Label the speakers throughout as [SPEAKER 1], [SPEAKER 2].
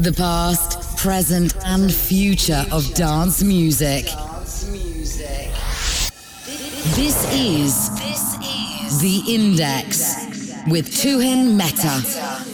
[SPEAKER 1] The past, present, and future of dance music. This is The Index with Tuhin Mehta.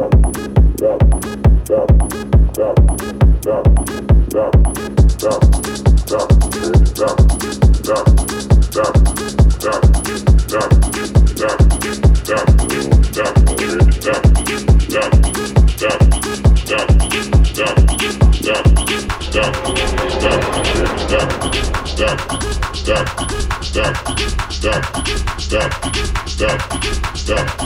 [SPEAKER 2] stop stop stop stop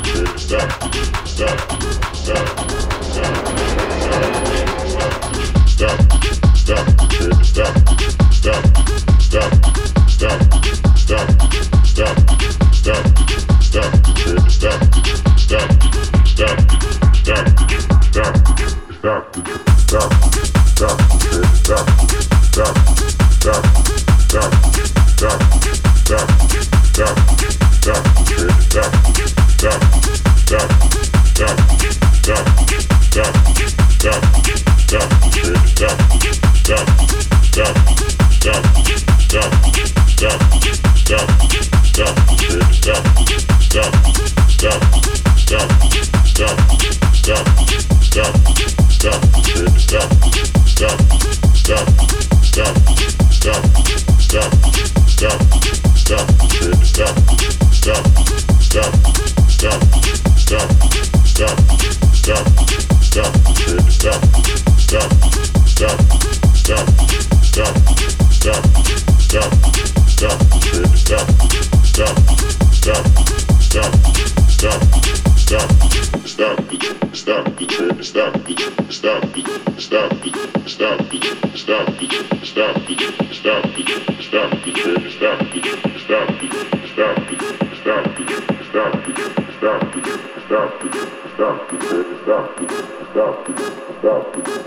[SPEAKER 2] Stop.